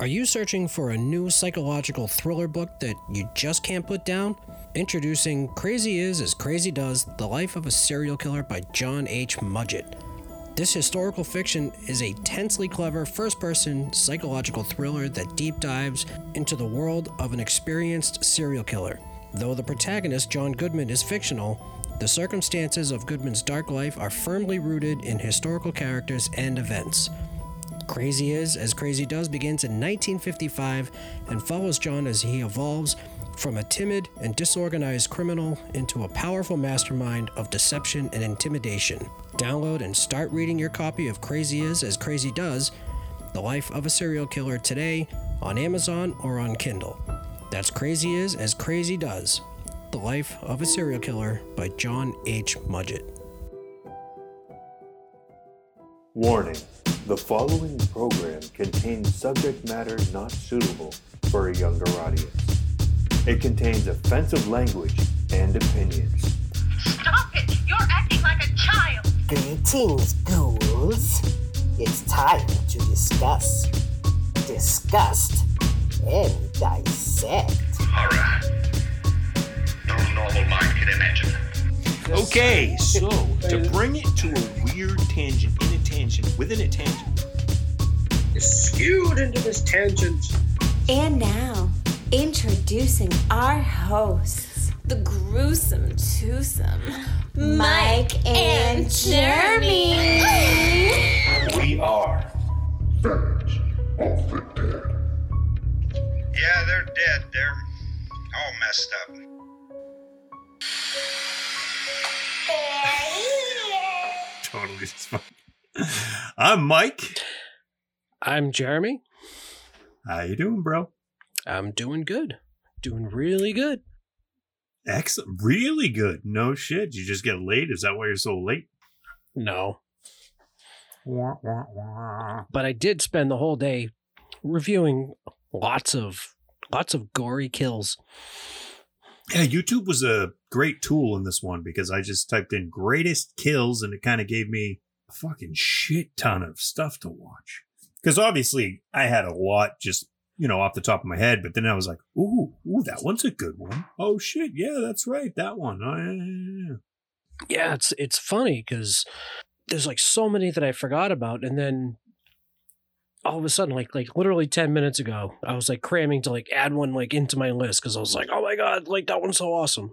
Are you searching for a new psychological thriller book that you just can't put down? Introducing Crazy Is as Crazy Does The Life of a Serial Killer by John H. Mudgett. This historical fiction is a tensely clever first person psychological thriller that deep dives into the world of an experienced serial killer. Though the protagonist, John Goodman, is fictional, the circumstances of Goodman's dark life are firmly rooted in historical characters and events. Crazy Is as Crazy Does begins in 1955 and follows John as he evolves from a timid and disorganized criminal into a powerful mastermind of deception and intimidation. Download and start reading your copy of Crazy Is as Crazy Does The Life of a Serial Killer today on Amazon or on Kindle. That's Crazy Is as Crazy Does The Life of a Serial Killer by John H. Mudgett. Warning the following program contains subject matter not suitable for a younger audience. It contains offensive language and opinions. Stop it! You're acting like a child! Greetings, ghouls. It's time to discuss, disgust, and dissect. Horror. No normal mind can imagine. Okay, so to bring it to a weird tangent, in a tangent, within a tangent, skewed into this tangent. And now, introducing our hosts, the gruesome twosome, Mike and Jeremy. We are. Village of the Dead. Yeah, they're dead. They're all messed up. I'm Mike. I'm Jeremy. How you doing, bro? I'm doing good. Doing really good. Excellent. Really good. No shit. You just get late? Is that why you're so late? No. Wah, wah, wah. But I did spend the whole day reviewing lots of lots of gory kills. Yeah, YouTube was a great tool in this one because I just typed in greatest kills and it kind of gave me a fucking shit ton of stuff to watch. Because obviously I had a lot just, you know, off the top of my head, but then I was like, ooh, ooh, that one's a good one. Oh shit, yeah, that's right, that one. Oh, yeah, yeah, yeah. Yeah, it's it's funny because there's like so many that I forgot about, and then all of a sudden, like like literally ten minutes ago, I was like cramming to like add one like into my list because I was like, oh my god, like that one's so awesome.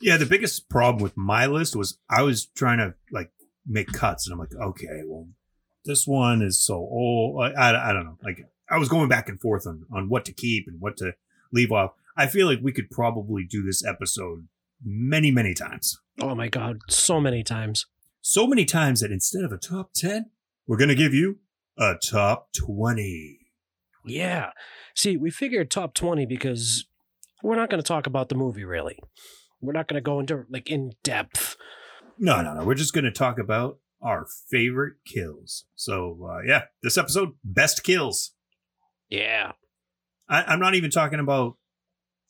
Yeah, the biggest problem with my list was I was trying to like make cuts, and I'm like, okay, well, this one is so old. I, I, I don't know. Like I was going back and forth on on what to keep and what to leave off. I feel like we could probably do this episode many, many times. Oh my god, so many times. So many times that instead of a top ten, we're gonna give you a top twenty. Yeah. See, we figured top twenty because we're not going to talk about the movie really. We're not going to go into like in depth. No, no, no. We're just gonna talk about our favorite kills. So uh, yeah, this episode best kills. Yeah. I, I'm not even talking about.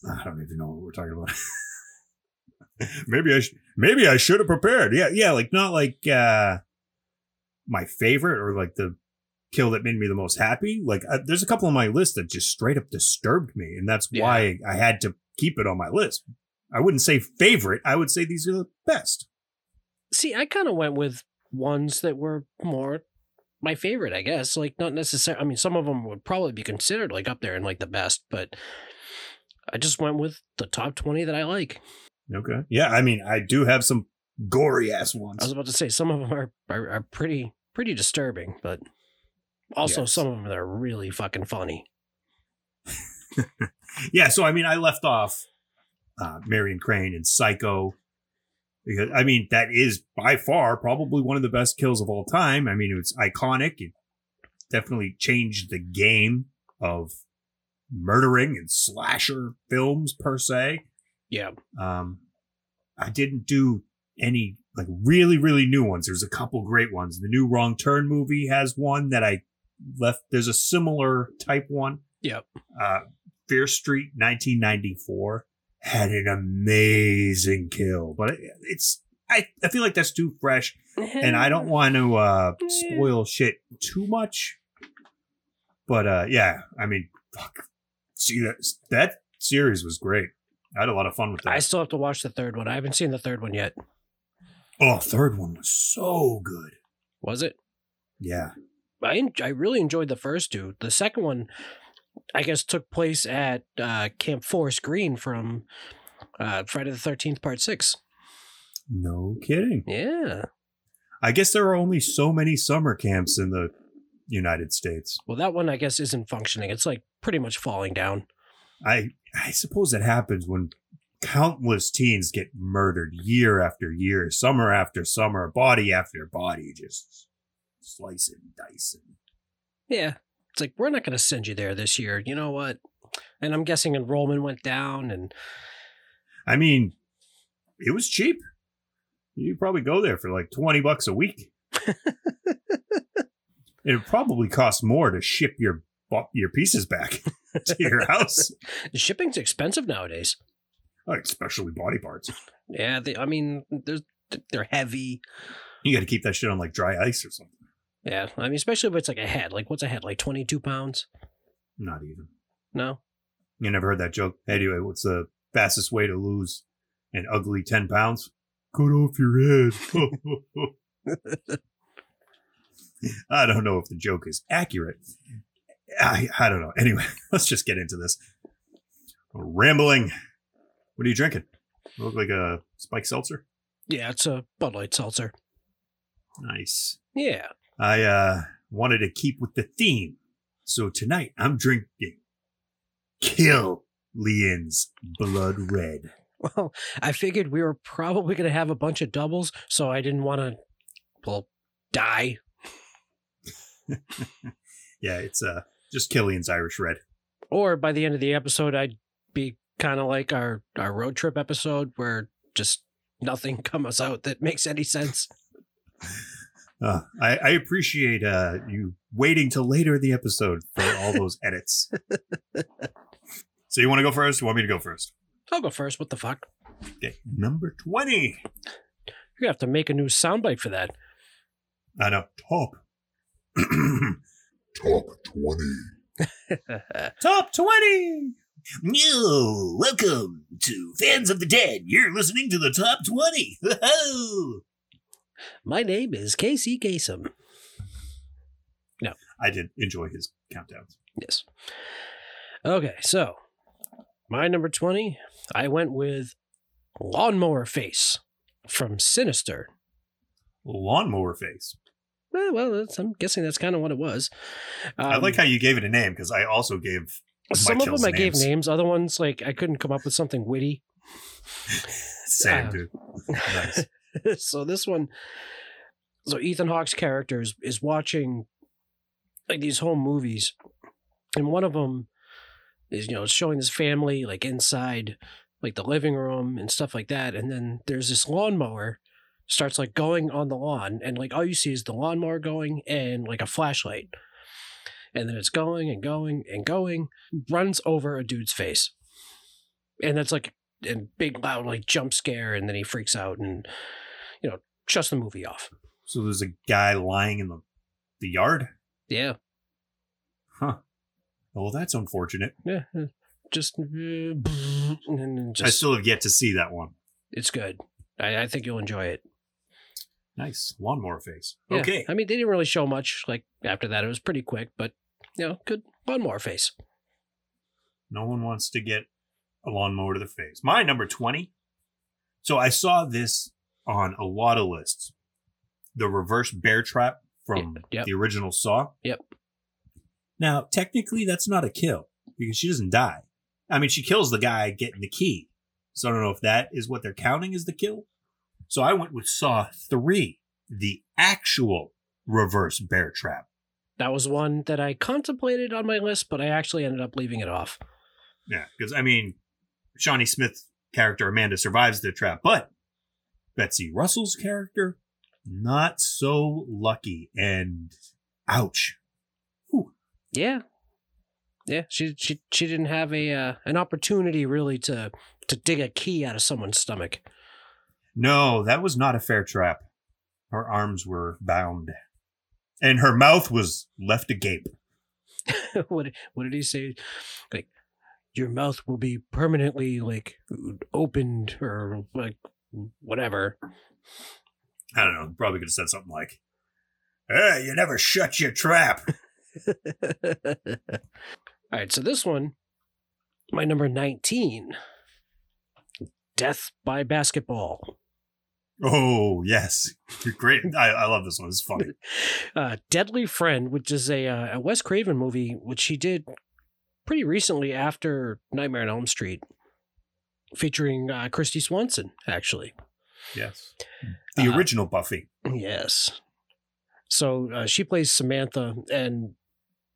I don't even know what we're talking about. maybe I sh- maybe I should have prepared. Yeah, yeah, like not like uh my favorite or like the kill that made me the most happy. Like uh, there's a couple on my list that just straight up disturbed me, and that's Yeah. why I had to keep it on my list. I wouldn't say favorite. I would say these are the best. See, I kind of went with ones that were more my favorite, I guess. Like not necessarily. I mean, some of them would probably be considered like up there and like the best, but I just went with the top twenty that I like. Okay. Yeah, I mean, I do have some gory ass ones. I was about to say some of them are are, are pretty pretty disturbing, but also Yes. some of them are really fucking funny. yeah, so I mean, I left off uh, Marion Crane and Psycho because I mean that is by far probably one of the best kills of all time. I mean, it's iconic. It definitely changed the game of murdering and slasher films per se. Yeah, Um, I didn't do any like really, really new ones. There's a couple great ones. The new Wrong Turn movie has one that I left. There's a similar type one. Yep. Uh, Fear Street 1994 had an amazing kill, but it, it's I, I feel like that's too fresh, and I don't want to uh, spoil shit too much. But uh, yeah, I mean, fuck. See that that series was great. I had a lot of fun with that. I still have to watch the third one. I haven't seen the third one yet. oh, third one was so good. Was it? Yeah. I I really enjoyed the first two. The second one, I guess, took place at uh, Camp Forest Green from uh, Friday the Thirteenth Part Six. No kidding. Yeah. I guess there are only so many summer camps in the United States. Well, that one I guess isn't functioning. It's like pretty much falling down. I I suppose it happens when countless teens get murdered year after year, summer after summer, body after body, just slicing, dicing. Yeah. It's like we're not going to send you there this year. You know what? And I'm guessing enrollment went down, and I mean, it was cheap. You probably go there for like 20 bucks a week. it probably costs more to ship your your pieces back to your house, shipping's expensive nowadays. like especially body parts. Yeah, they, I mean, there's they're heavy. You got to keep that shit on like dry ice or something. Yeah, I mean, especially if it's like a head. Like, what's a head? Like 22 pounds? Not even. No. You never heard that joke. Anyway, what's the fastest way to lose an ugly 10 pounds? Cut off your head. I don't know if the joke is accurate. I, I don't know. Anyway, let's just get into this. Rambling. What are you drinking? Look like a spike seltzer? Yeah, it's a Bud Light seltzer. Nice. Yeah. I uh wanted to keep with the theme. So tonight I'm drinking Kill Lian's Blood Red. Well, I figured we were probably going to have a bunch of doubles, so I didn't want to, well, die. Yeah, it's uh just Killian's Irish Red. Or by the end of the episode, I'd be kind of like our, our road trip episode where just nothing comes out that makes any sense. Uh, I, I appreciate uh, you waiting till later in the episode for all those edits. so you want to go first? You want me to go first? I'll go first. What the fuck? Okay, number twenty. You're going to have to make a new soundbite for that. I know top. Top 20. top twenty. Yo, welcome to Fans of the Dead. You're listening to the top twenty. My name is Casey Kasem. No. I did enjoy his countdowns. Yes. Okay, so my number 20, I went with Lawnmower Face from Sinister. Lawnmower face. Well, well that's, I'm guessing that's kind of what it was. I Um, like how you gave it a name because I also gave some of them I gave names. names, other ones, like, I couldn't come up with something witty. Same, Uh, dude. Nice. so this one, so Ethan Hawke's character is, is watching like these home movies, and one of them is you know showing this family like inside like the living room and stuff like that, and then there's this lawnmower starts like going on the lawn, and like all you see is the lawnmower going and like a flashlight, and then it's going and going and going, runs over a dude's face, and that's like a big loud like jump scare, and then he freaks out and you know shuts the movie off. So there's a guy lying in the the yard. Yeah, Huh. Well, that's unfortunate. yeah, just uh, and just I still have yet to see that one. it's good. I, I think you'll enjoy it. Nice lawnmower face. Yeah. Okay. I mean, they didn't really show much. Like after that, it was pretty quick, but you know, good lawnmower face. No one wants to get a lawnmower to the face. My number 20. So I saw this on a lot of lists. The reverse bear trap from Yep, yep. the original Saw. Yep. Now, technically, that's not a kill because she doesn't die. I mean, she kills the guy getting the key. So I don't know if that is what they're counting as the kill. So I went with Saw 3, the actual reverse bear trap. That was one that I contemplated on my list, but I actually ended up leaving it off. Yeah, because I mean, Shawnee Smith character Amanda survives the trap, but Betsy Russell's character not so lucky and ouch. Yeah, yeah. She she she didn't have a uh, an opportunity really to to dig a key out of someone's stomach. No, that was not a fair trap. Her arms were bound, and her mouth was left agape. what what did he say? Like your mouth will be permanently like opened or like whatever. I don't know. Probably could have said something like, "Hey, you never shut your trap." All right, so this one, my number 19, Death by Basketball. Oh yes, great. I, I love this one. It's funny. Uh, Deadly Friend, which is a, uh, a Wes Craven movie, which he did pretty recently after Nightmare on Elm Street, featuring uh, Kristy Swanson, actually. Yes, the Uh, original Buffy. Yes. So uh, she plays Samantha, and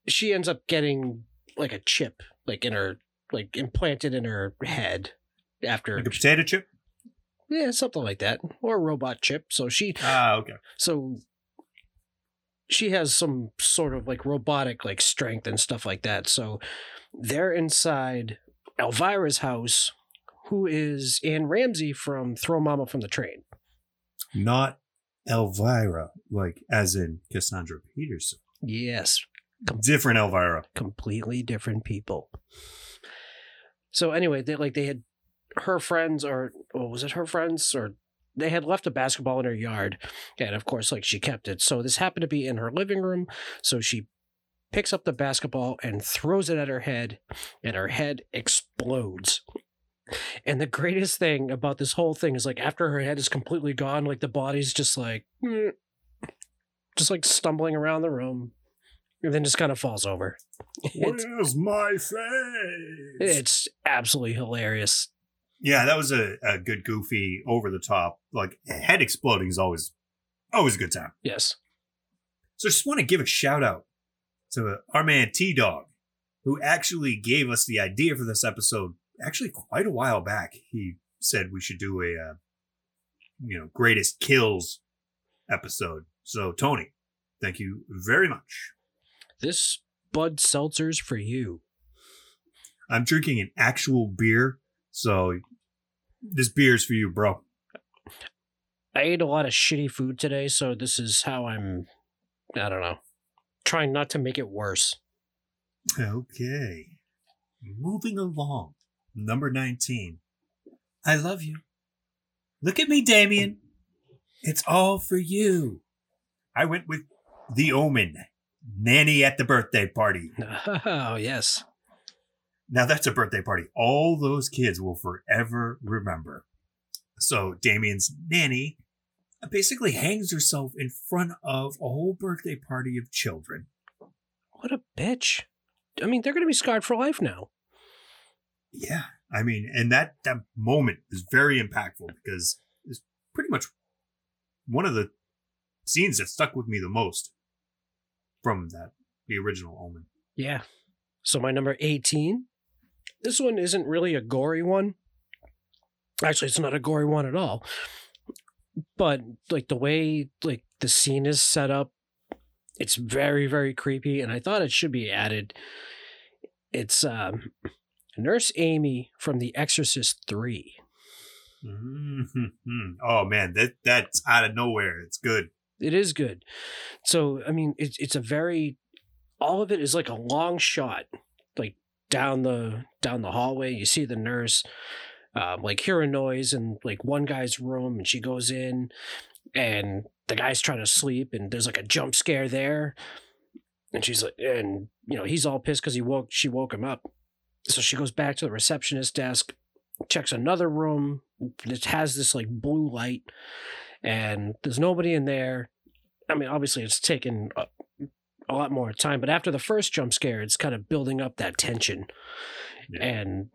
she ends up getting like a chip, like in her, like implanted in her head after, Like a potato chip. yeah, something like that, or a robot chip. So she, Ah, okay. so she has some sort of like robotic like strength and stuff like that. So they're inside Elvira's house, who is Anne Ramsey from Throw Mama from the Train. Not Elvira, like as in Cassandra Peterson. Yes, Different Elvira. completely different people. So anyway, they like they had her friends or or was it her friends or they had left a basketball in her yard and of course like she kept it. So this happened to be in her living room, so she picks up the basketball and throws it at her head and her head explodes. And the greatest thing about this whole thing is like after her head is completely gone, like the body's just like just like stumbling around the room and then just kind of falls over. It's, Where's my face? it's absolutely hilarious. Yeah, that was a, a good, goofy, over the top. Like head exploding is always always a good time. Yes. So I just want to give a shout out to our man T Dog, who actually gave us the idea for this episode. Actually, quite a while back, he said we should do a, uh, you know, greatest kills episode. So Tony, thank you very much. This Bud Seltzer's for you. I'm drinking an actual beer, so this beer's for you, bro. I ate a lot of shitty food today, so this is how I'm, I don't know, trying not to make it worse. Okay. Moving along. Number 19. I love you. Look at me, Damien. It's all for you. I went with The Omen, Nanny at the Birthday Party. Oh, yes. Now that's a birthday party all those kids will forever remember. So Damien's nanny basically hangs herself in front of a whole birthday party of children. What a bitch. I mean, they're going to be scarred for life now. Yeah, I mean, and that that moment is very impactful because it's pretty much one of the scenes that stuck with me the most from that the original Omen. Yeah. So my number 18. This one isn't really a gory one. Actually, it's not a gory one at all. But like the way like the scene is set up, it's very very creepy and I thought it should be added. It's um Nurse Amy from The Exorcist 3. Mhm. Oh man, that that's out of nowhere. It's good. It is good. So, I mean, it's it's a very all of it is like a long shot, like down the down the hallway. You see the nurse, um, like hear a noise in like one guy's room, and she goes in, and the guy's trying to sleep, and there's like a jump scare there, and she's like, and you know he's all pissed because he woke she woke him up, so she goes back to the receptionist desk, checks another room that has this like blue light, and there's nobody in there. I mean, obviously, it's taken a, a lot more time, but after the first jump scare, it's kind of building up that tension. Yeah. And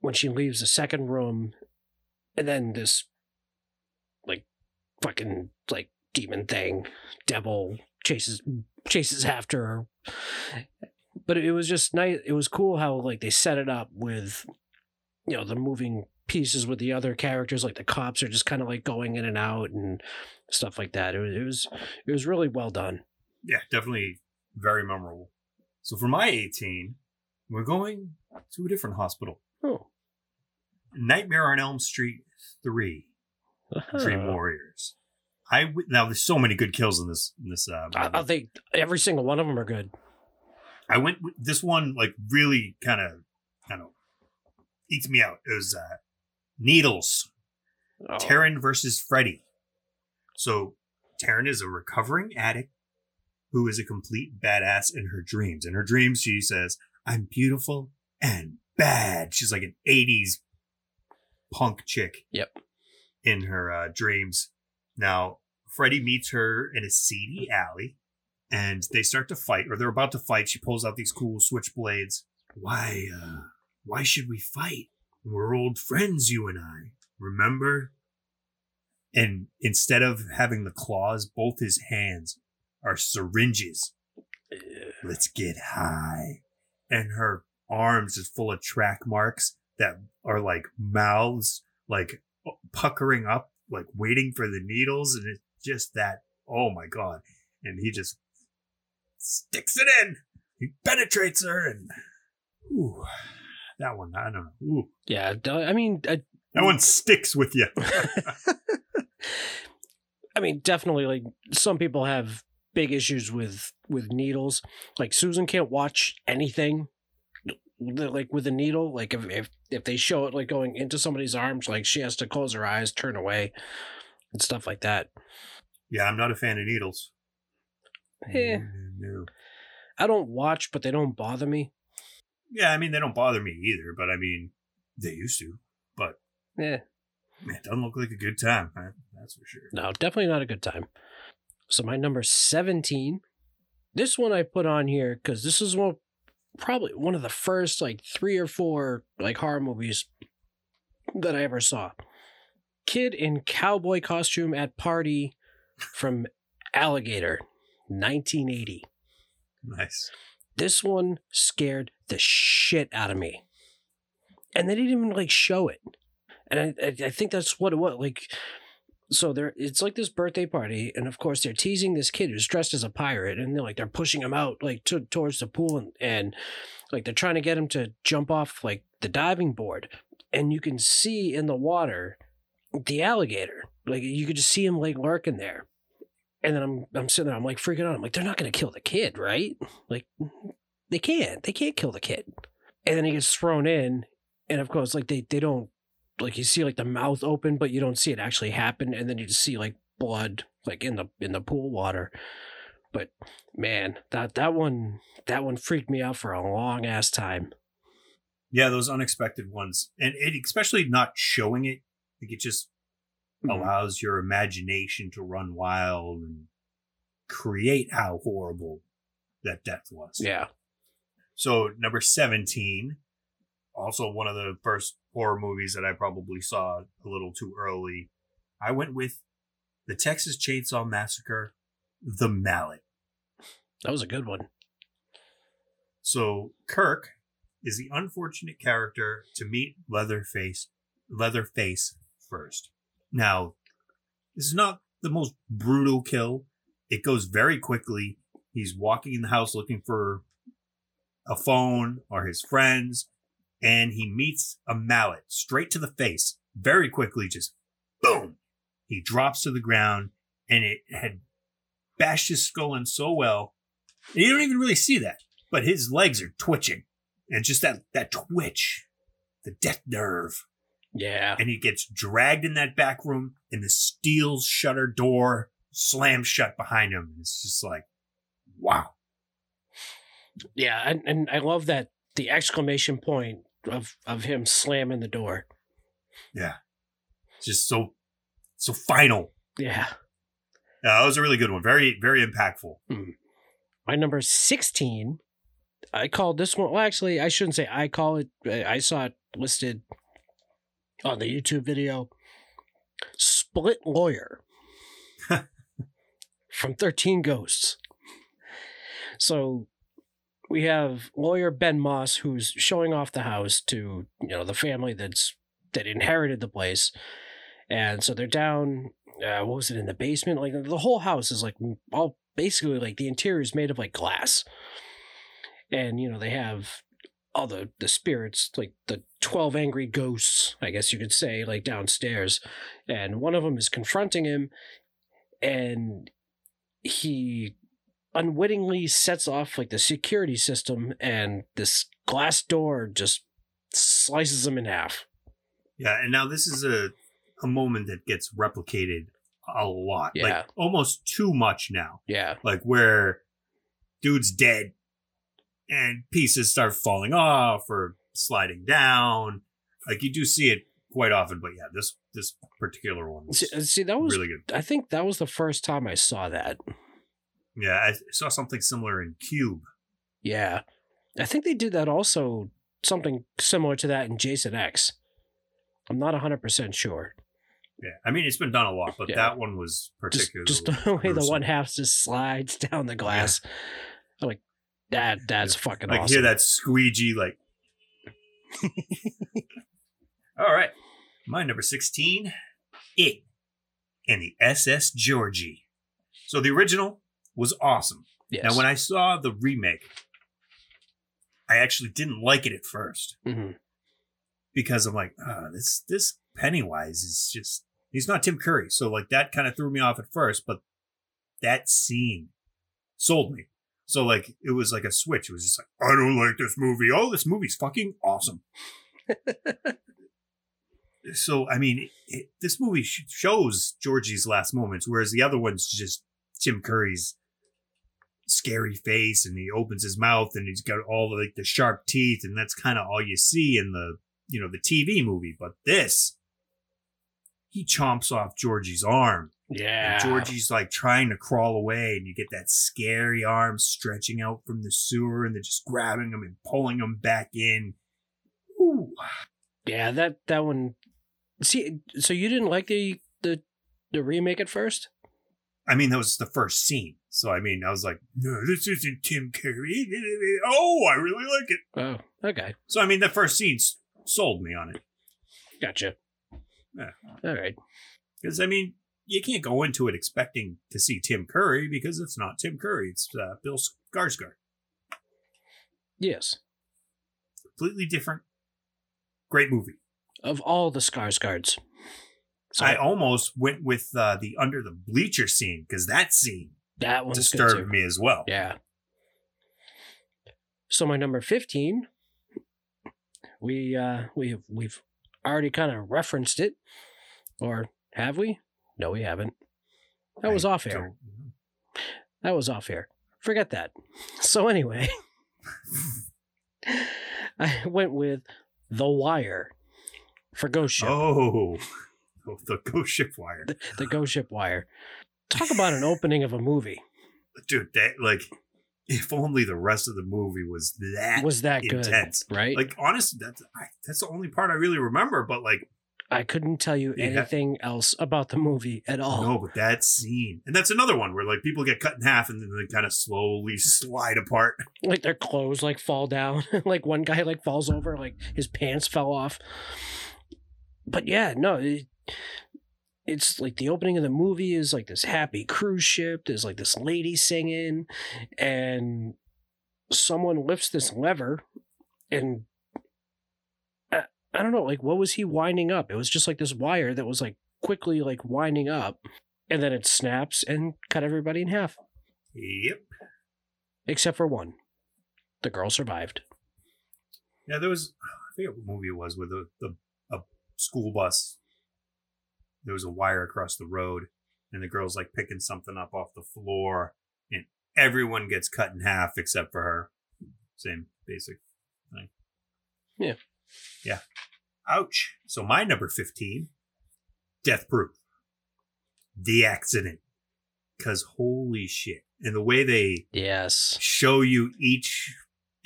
when she leaves the second room, and then this, like, fucking like demon thing, devil chases chases after her. But it was just nice. It was cool how like they set it up with, you know, the moving pieces with the other characters. Like the cops are just kind of like going in and out and stuff like that. It was it was it was really well done. Yeah, definitely very memorable. So for my 18, we're going to a different hospital. Oh, Nightmare on Elm Street 3, Dream Uh-huh. Warriors. I w- now there's so many good kills in this in this uh, I. I think every single one of them are good. I went with this one like really kind of kind of eats me out. It was uh, Needles. Oh, Taryn versus Freddy. So Taryn is a recovering addict who is a complete badass in her dreams. In her dreams, she says, I'm beautiful and bad. She's like an 80s punk chick. Yep. In her uh, dreams. Now, Freddy meets her in a seedy alley and they start to fight, or they're about to fight. She pulls out these cool switchblades. Why, uh, why should we fight? We're old friends, you and I. Remember? And instead of having the claws, both his hands are syringes. Let's get high. And her arms is full of track marks that are like mouths, like uh, puckering up, like waiting for the needles. And it's just that, oh my God. And he just sticks it in. He penetrates her and, ooh, that one, I don't know. Ooh, Yeah, i mean, I, that one sticks with you. I mean, definitely. Like some people have big issues with with needles. Like Susan can't watch anything, like with a needle. Like if if if they show it like going into somebody's arms, like she has to close her eyes, turn away, and stuff like that. yeah, I'm not a fan of needles. Eh. No. I don't watch, but they don't bother me. Yeah, I mean, they don't bother me either, but I mean, they used to. But Yeah, man, it doesn't look like a good time. huh? That's for sure. no, definitely not a good time. So my number seventeen. This one I put on here because this is one probably one of the first like three or four like horror movies that I ever saw. Kid in cowboy costume at party from Alligator, 1980. Nice. This one scared the shit out of me. And they didn't even like show it. And I, I, I think that's what it was. Like, so there, it's like this birthday party, and of course they're teasing this kid who's dressed as a pirate, and they're like they're pushing him out like to, towards the pool, and, and like they're trying to get him to jump off like the diving board, and you can see in the water the alligator, like you could just see him like lurking there, and then I'm I'm sitting there, I'm like freaking out, I'm like they're not gonna kill the kid, right? Like they can't, they can't kill the kid, and then he gets thrown in, and of course like they they don't like you see like the mouth open, but you don't see it actually happen, and then you just see like blood like in the in the pool water. But man, that that one that one freaked me out for a long ass time. Yeah, those unexpected ones, and it, especially not showing it, like it just Mhm. allows your imagination to run wild and create how horrible that death was. Yeah. So number seventeen, also one of the first horror movies that I probably saw a little too early. I went with the Texas Chainsaw Massacre, The Mallet. That was a good one. So Kirk is the unfortunate character to meet Leatherface Leatherface first. Now, this is not the most brutal kill. It goes very quickly. He's walking in the house looking for a phone or his friends, and he meets a mallet straight to the face. Very quickly, just boom. He drops to the ground, and it had bashed his skull in so well. And you don't even really see that but his legs are twitching and just that that twitch the death nerve Yeah. and he gets dragged in that back room and the steel shutter door slams shut behind him it's just like wow Yeah, and, and I love that the exclamation point of of him slamming the door. yeah just so so final Yeah. yeah, that was a really good one very very impactful hmm. My number 16, I called this one. Well, actually, I shouldn't say I call it. I I saw it listed on the YouTube video. Split Lawyer from 13 Ghosts. So we have lawyer Ben Moss who's showing off the house to, you know, the family that's that inherited the place. And so they're down uh, what was it in the basement? Like the whole house is like all basically like the interior is made of like glass, and you know they have all the the spirits like the 12 angry ghosts i guess you could say like downstairs and one of them is confronting him and he unwittingly sets off like the security system, and this glass door just slices him in half. Yeah, and now this is a a moment that gets replicated a lot. Yeah. Like almost too much now. Yeah. Like where dude's dead and pieces start falling off or sliding down. Like you do see it quite often, but yeah, this this particular one was See, uh, see that was really good. I think that was the first time I saw that. Yeah, I saw something similar in Cube. Yeah. I think they did that also something similar to that in Jason X. I'm not 100% sure. Yeah, I mean it's been done a lot, but Yeah. that one was particularly just the way the one half just slides down the glass. I'm like, that that's fucking like awesome. hear that squeegee like all right my number 16 it and the ss georgie so the original was awesome Yes. now when i saw the remake i actually didn't like it at first Mhm. because i'm like ah, this this pennywise is just he's not tim curry so like that kind of threw me off at first but that scene sold me so like it was like a switch. It was just like, I don't like this movie. Oh, this movie's fucking awesome. so I mean, it, this movie sh- shows Georgie's last moments, whereas the other one's just Tim Curry's scary face, and he opens his mouth, and he's got all the, like the sharp teeth, and that's kind of all you see in the you know the TV movie. But this, he chomps off Georgie's arm. yeah. And Georgie's like trying to crawl away, and you get that scary arm stretching out from the sewer, and they're just grabbing him and pulling him back in. Ooh. Yeah, that that one. See, so you didn't like the the the remake at first? I mean, that was the first scene. So, I mean, I was like, no, this isn't Tim Curry. Oh, I really like it. Oh, okay, So, I mean, the first scene sold me on it. gotcha. Yeah. All right. Because, I mean, you can't go into it expecting to see Tim Curry because it's not Tim Curry. It's uh, Bill Skarsgård. Yes, Completely different. Great movie. of all the Skarsgårds. So I almost went with uh, the under the bleacher scene because that scene that good disturbed me as well. Yeah. So my number fifteen, we uh we have we've already kind of referenced it, or have we? No, we haven't. That was I off air. don't- That was off air. Forget that. So anyway, I went with The Wire for Ghost Ship, Oh, oh, the Ghost Ship Wire, the Ghost Ship Wire. Talk about an opening of a movie. dude. That like, if only the rest of the movie was that Was that good? intense. Right? Like, honestly, that's I, that's the only part I really remember. But like, I couldn't tell you Yeah. anything else about the movie at all. no, but that scene, and that's another one where like people get cut in half and then they kind of slowly slide apart. like their clothes like fall down like one guy like falls over like his pants fell off but yeah no it, it's like the opening of the movie is like this happy cruise ship there's like this lady singing and someone lifts this lever and I, I don't know like what was he winding up it was just like this wire that was like quickly like winding up and then it snaps and cut everybody in half Yep. except for one the girl survived Yeah, there was I forget what movie it was with the, the a school bus. There was a wire across the road, and the girl's like picking something up off the floor, and everyone gets cut in half except for her. Same basic thing. Yeah. Yeah. Ouch. So my number fifteen, Death Proof. The accident. Cause holy shit. And the way they yes show you each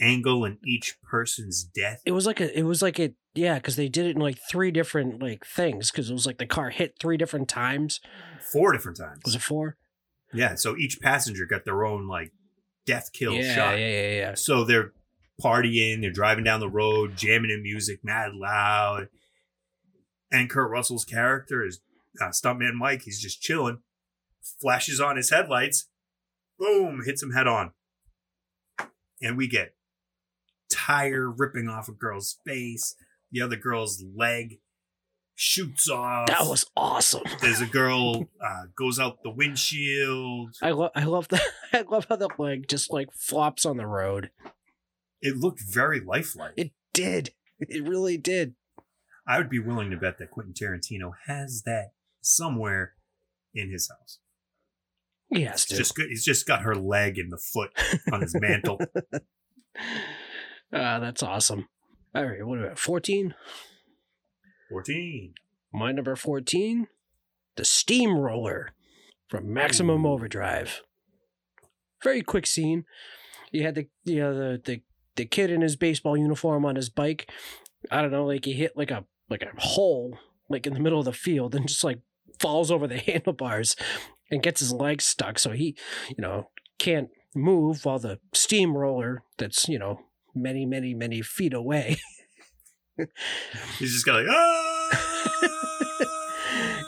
angle and each person's death. it was like a it was like a yeah because they did it in like three different like things because it was like the car hit three different times four different times. was it four Yeah, so each passenger got their own like death kill yeah, shot. yeah yeah yeah So they're partying, they're driving down the road, jamming in music, mad loud. And Kurt Russell's character is uh, stuntman Mike. He's just chilling, flashes on his headlights, boom, hits him head on, and we get tire ripping off a girl's face, the other girl's leg, shoots off. That was awesome. There's a girl uh, goes out the windshield. I love I love that I love how the leg just like flops on the road. It looked very lifelike. It did. It really did. I would be willing to bet that Quentin Tarantino has that somewhere in his house. Yes, It's dude. just. He's just got her leg and the foot on his mantle. Ah, that's awesome. All right, what about 14? 14. My number 14, the Steamroller from Maximum Overdrive. Very quick scene. You had the you know, the, the the kid in his baseball uniform on his bike. I don't know, like he hit like a like a hole like in the middle of the field and just like falls over the handlebars and gets his legs stuck so he, you know, can't move while the steamroller that's, you know, many, many, many feet away He's just got like, ah!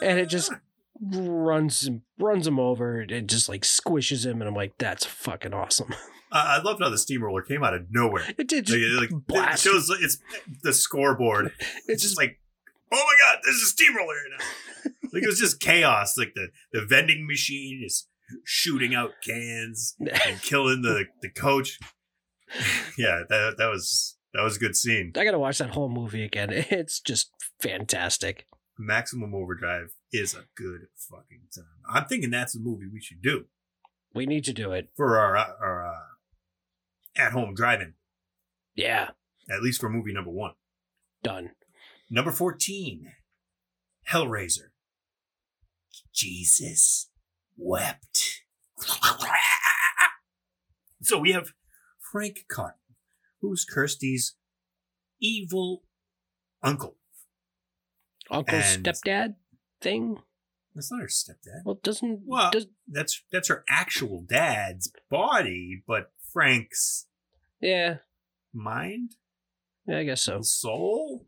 and it just runs him runs him over and just like squishes him and I'm like that's fucking awesome. I I loved how the steamroller came out of nowhere. It did Like, just like, it blast. shows it's the scoreboard. It's just like, oh my god, there's a steamroller now. like it was just chaos. Like the the vending machine is shooting out cans and killing the the coach. Yeah, that that was that was a good scene. I gotta watch that whole movie again. It's just fantastic. Maximum Overdrive is a good fucking time. I'm thinking that's a movie we should do We need to do it. for our uh, our uh, at home driving. Yeah, At least for movie number one. done. Number 14, Hellraiser. Jesus wept. So we have Frank Cotton, who's Kirsty's evil uncle. Uncle And- stepdad thing. That's not her stepdad. Well, doesn't Well, does that's that's her actual dad's body, but Frank's yeah. mind, Yeah, I guess so. soul.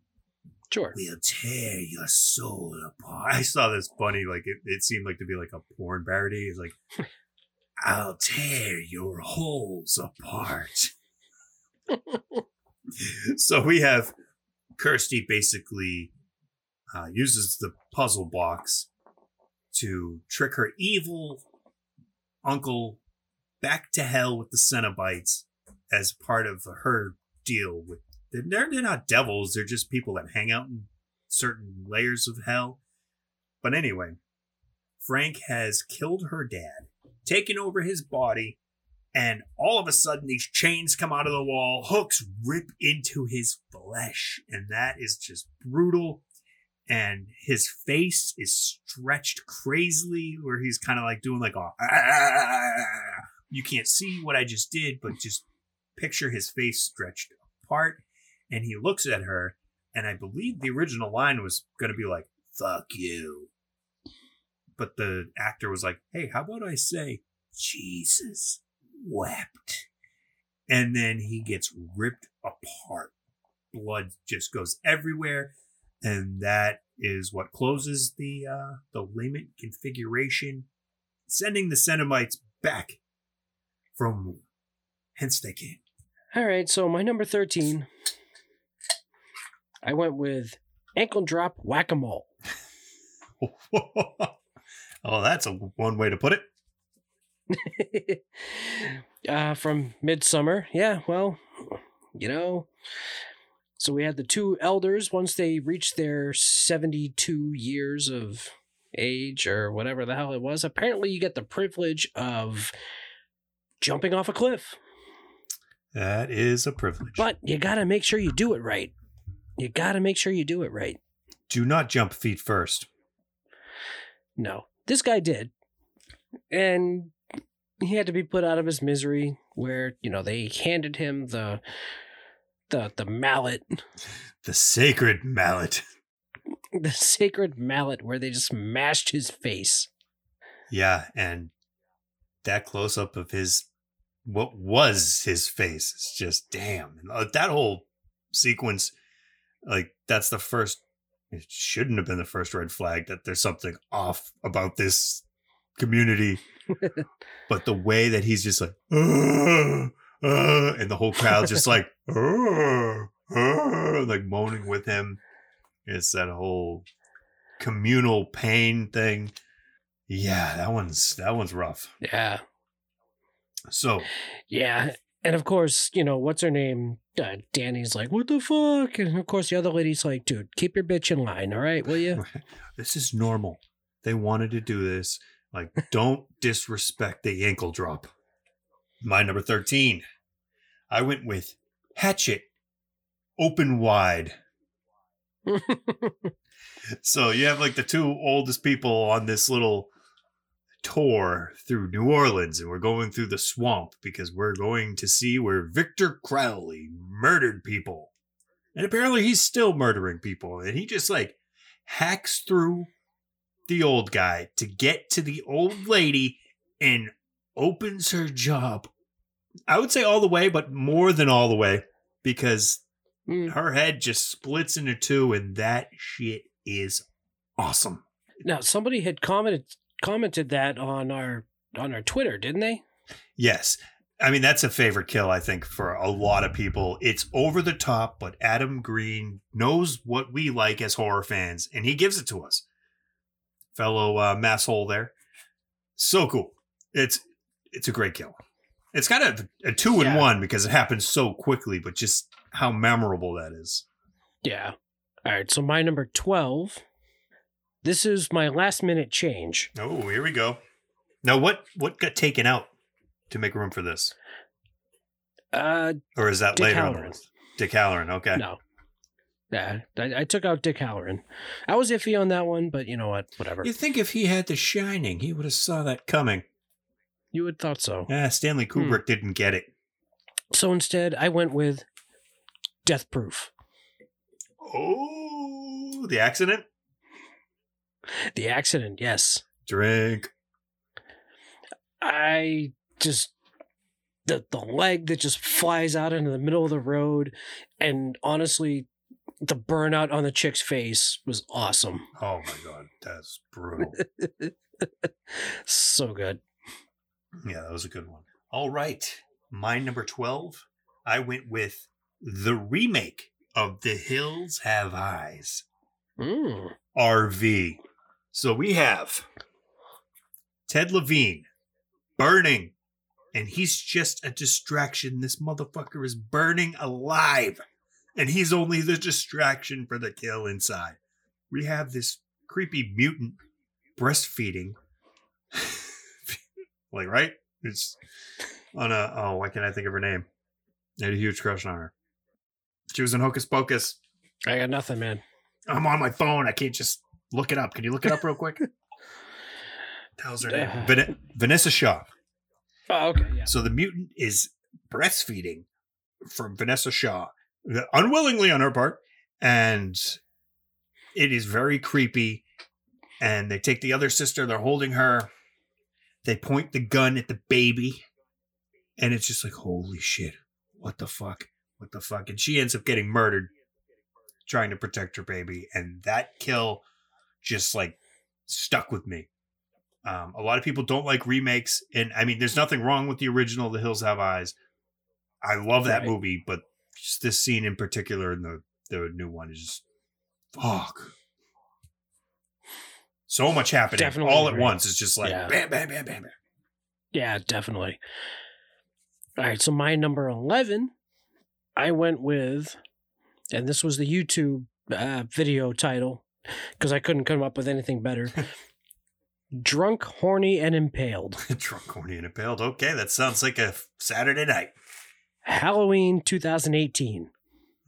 Sure. We'll tear your soul apart. I saw this funny, like it, it seemed like to be like a porn parody. It's like, I'll tear your holes apart. so we have Kirsty basically uh, uses the puzzle box to trick her evil uncle back to hell with the Cenobites as part of her deal with they're, they're not devils they're just people that hang out in certain layers of hell but anyway frank has killed her dad taken over his body and all of a sudden these chains come out of the wall hooks rip into his flesh and that is just brutal. And his face is stretched crazily where he's kind of like doing like a you can't see what i just did but just picture his face stretched apart. And he looks at her and i believe the original line was going to be like fuck you but the actor was like hey how about i say jesus wept? And then he gets ripped apart. Blood just goes everywhere. And that is what closes the uh the Lament Configuration sending the Cenobites back from hence they came. All right, so my number 13, I went with ankle drop whack a mole. oh, that's a one way to put it. uh, from Midsommar. Yeah, well, you know. So we had the two elders once they reached their 72 years of age or whatever the hell it was. Apparently, you get the privilege of jumping off a cliff, That is a privilege. but you got to make sure you do it right. You got to make sure you do it right. do not jump feet first. No, this guy did. And he had to be put out of his misery where, you know, they handed him the the the mallet, The sacred mallet. the sacred mallet where they just mashed his face. Yeah, and that close up of his what was his face is just damn. Uh, That whole sequence, like that's the first. It shouldn't have been the first red flag that there's something off about this community. but the way that he's just like, "Uh, uh," and the whole crowd just like, like moaning with him. It's that whole communal pain thing. Yeah, that one's that one's rough. Yeah. So Yeah. And of course, you know, what's her name? Uh, Dani's like, what the fuck? And of course, the other lady's like, dude, keep your bitch in line, all right, will you? this is normal. They wanted to do this. Like, don't disrespect the ankle drop. My number 13. I went with Hatchet Open Wide. So you have like the two oldest people on this little tour through New Orleans, and we're going through the swamp because we're going to see where Victor Crowley murdered people. And apparently he's still murdering people. And he just like hacks through the old guy to get to the old lady and opens her job. I would say all the way, but more than all the way because Mm. her head just splits into two, and that shit is awesome. Now, somebody had commented commented that on our on our Twitter, didn't they? Yes. I mean, that's a favorite kill, I think, for a lot of people. It's over the top, but Adam Green knows what we like as horror fans, and he gives it to us. Fellow uh, masshole there. So cool. It's it's a great kill. It's kind of a two in Yeah. one because it happens so quickly, but just how memorable that is. Yeah. All right. So my number twelve. This is my last minute change. Oh, here we go. Now, what what got taken out to make room for this, Uh, or is that Dick later on Hallorann. list? Dick Hallorann. Okay. no. Yeah, I, I took out Dick Hallorann. I was iffy on that one, but you know what? Whatever. You think if he had The Shining, he would have saw that coming? You would thought so. Yeah, Stanley Kubrick didn't get it. So instead, I went with Death Proof. Oh, the accident. The accident, yes. Drink. I just the the leg that just flies out into the middle of the road, and honestly, the burnout on the chick's face was awesome. Oh my god, that's brutal. so good. yeah, that was a good one. All right, my number twelve. I went with the remake of The Hills Have Eyes. Mm. RV. So we have Ted Levine burning, and he's just a distraction. This motherfucker is burning alive, and he's only the distraction for the kill inside. We have this creepy mutant breastfeeding. like, right? It's on a, oh, why can't I think of her name? I had a huge crush on her. She was in Hocus Pocus. I got nothing, man. I'm on my phone. I can't just look it up. Can you look it up real quick? Tells her name. Uh. Van- Vinessa Shaw. Oh, okay, yeah. So the mutant is breastfeeding from Vinessa Shaw, unwillingly on her part, and it is very creepy. And they take the other sister. They're holding her. They point the gun at the baby, and it's just like, holy shit! What the fuck? What the fuck? And she ends up getting murdered trying to protect her baby, and that kill just like stuck with me. Um, a lot of people don't like remakes, and I mean, there's nothing wrong with the original. The Hills Have Eyes. I love that Right. movie, but just this scene in particular, and the the new one is just fuck. So much happening Definitely all at once. It's just like Yeah. bam, bam, bam, bam, bam. Yeah, definitely. All right, so my number 11, I went with, and this was the YouTube uh, video title because I couldn't come up with anything better Drunk, Horny, and Impaled. Drunk, horny, and impaled. Okay, that sounds like a Saturday night. Halloween 2018.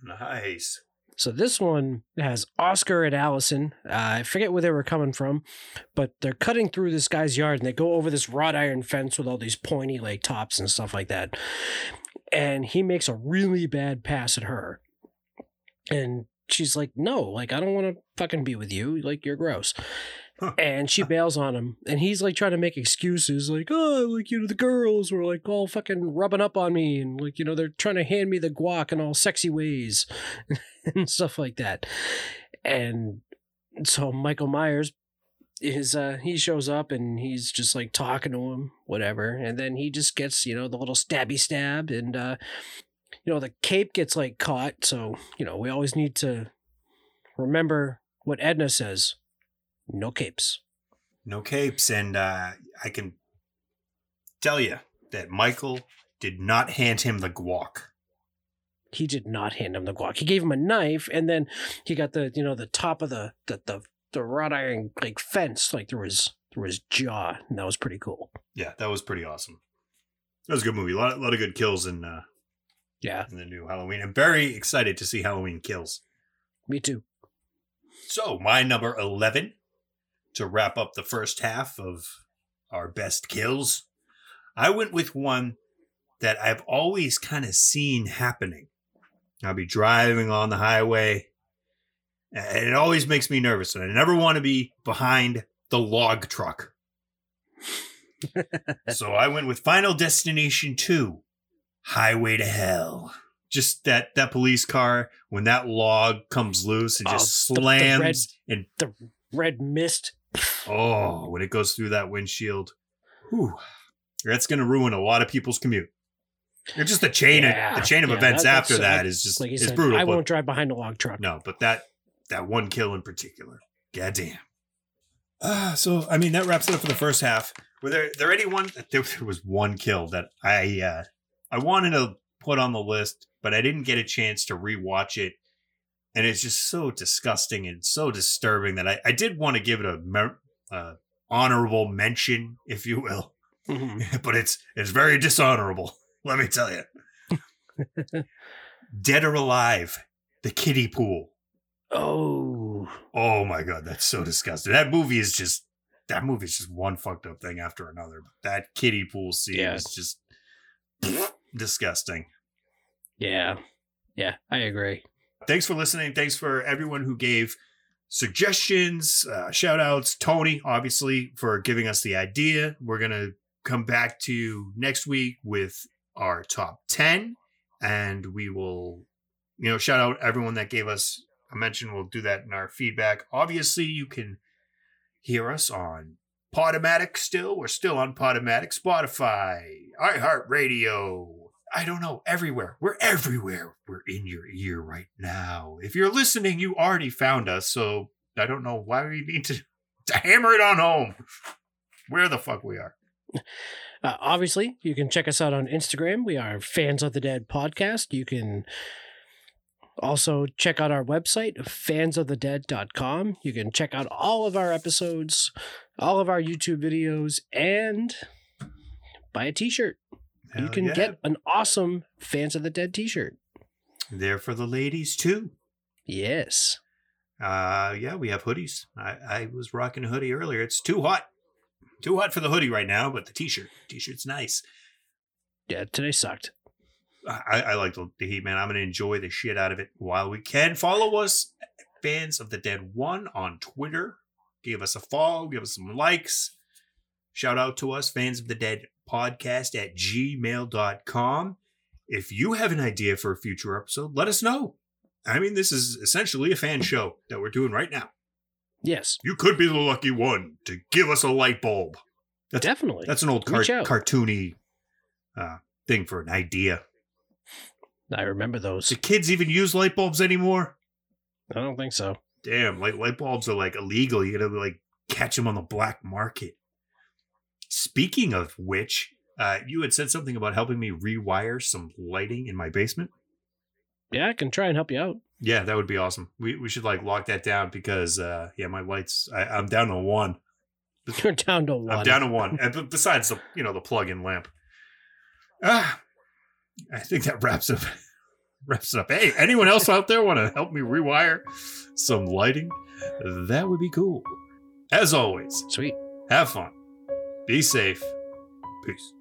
Nice. So this one has Oscar and Allyson. Uh, I forget where they were coming from, but they're cutting through this guy's yard and they go over this wrought iron fence with all these pointy like tops and stuff like that. And he makes a really bad pass at her. And she's like, "No, like I don't want to fucking be with you. Like you're gross." and she bails on him and he's like trying to make excuses like oh like you know the girls were like all fucking rubbing up on me and like you know they're trying to hand me the guac in all sexy ways and stuff like that and so michael myers is uh he shows up and he's just like talking to him whatever and then he just gets you know the little stabby stab and uh you know the cape gets like caught so you know we always need to remember what edna says No capes. No capes, and uh, I can tell you that Michael did not hand him the guac. He did not hand him the guac. He gave him a knife, and then he got the you know the top of the the the, the wrought iron like fence like through his through his jaw, and that was pretty cool. Yeah, that was pretty awesome. That was a good movie. A lot, a lot of good kills and uh, Yeah, in the new Halloween. I'm very excited to see Halloween kills. me too. So, my number 11 to wrap up the first half of our best kills, I went with one that I've always kind of seen happening. I'll be driving on the highway, and it always makes me nervous, and I never want to be behind the log truck. so, I went with Final Destination 2 Highway to Hell. Just that that police car when that log comes loose and just Oh, the- the red- slams and The red mist. Oh, when it goes through that windshield, whew, that's going to ruin a lot of people's commute. It's just the chain Yeah, of the chain of yeah, events that- after that's- that I- is just like is said, brutal. I won't drive behind a log truck. no, but that that one kill in particular, goddamn. Uh, so I mean that wraps it up for the first half. Were there there anyone? There, there was one kill that I uh, I wanted to put on the list, but I didn't get a chance to rewatch it, and it's just so disgusting and so disturbing that I, I did want to give it a mer- uh, honorable mention, if you will, Mhm. but it's it's very dishonorable. Let me tell you. Dead or Alive, the kiddie pool. Oh, Oh my god, that's so disgusting. That movie is just that movie is just one fucked up thing after another. That kiddie pool scene Yeah. is just disgusting. yeah, yeah. I agree. Thanks for listening. Thanks for everyone who gave suggestions, uh, shout outs. Tony, obviously, for giving us the idea. We're going to come back to you next week with our top 10, and we will, you know, shout out everyone that gave us a mention. We'll do that in our feedback. Obviously, you can hear us on Podomatic still. We're still on Podomatic, Spotify, iHeartRadio. I don't know, everywhere. We're everywhere. We're in your ear right now. If you're listening, you already found us, so I don't know why we need to, to hammer it on home. Where the fuck we are. Uh, obviously, you can check us out on Instagram. We are Fans of the Dead podcast. You can also check out our website, fansofthedead.com. You can check out all of our episodes, all of our YouTube videos, and buy a t shirt. You can yeah. get an awesome Fans of the Dead t shirt. there for the ladies too. Yes. Uh yeah, we have hoodies. I, I was rocking a hoodie earlier. It's too hot. Too hot for the hoodie right now, but the t-shirt. T-shirt's nice. Yeah, today sucked. I, I like the, the heat, man. I'm gonna enjoy the shit out of it while we can. Follow us, fans of the Dead One, on Twitter. Give us a follow, give us some likes. Shout out to us, fans of the Dead podcast at gmail.com. If you have an idea for a future episode, let us know. I mean, this is essentially a fan show that we're doing right now. Yes, You could be the lucky one to give us a light bulb. That's, definitely. That's an old car- cartoony uh, thing for an idea. I remember those. Do kids even use light bulbs anymore? I don't think so. Damn, light light bulbs are like illegal. You gotta like catch them on the black market. Speaking of which, uh, you had said something about helping me rewire some lighting in my basement. Yeah, I can try and help you out. Yeah, that would be awesome. We we should like lock that down because uh, yeah, my lights. I, I'm down to one. You're down to one. I'm down to one. And besides the you know the plug-in lamp. Ah, I think that wraps up wraps it up. Hey, anyone else out there want to help me rewire some lighting? That would be cool. As always, Sweet. have fun, be safe, peace.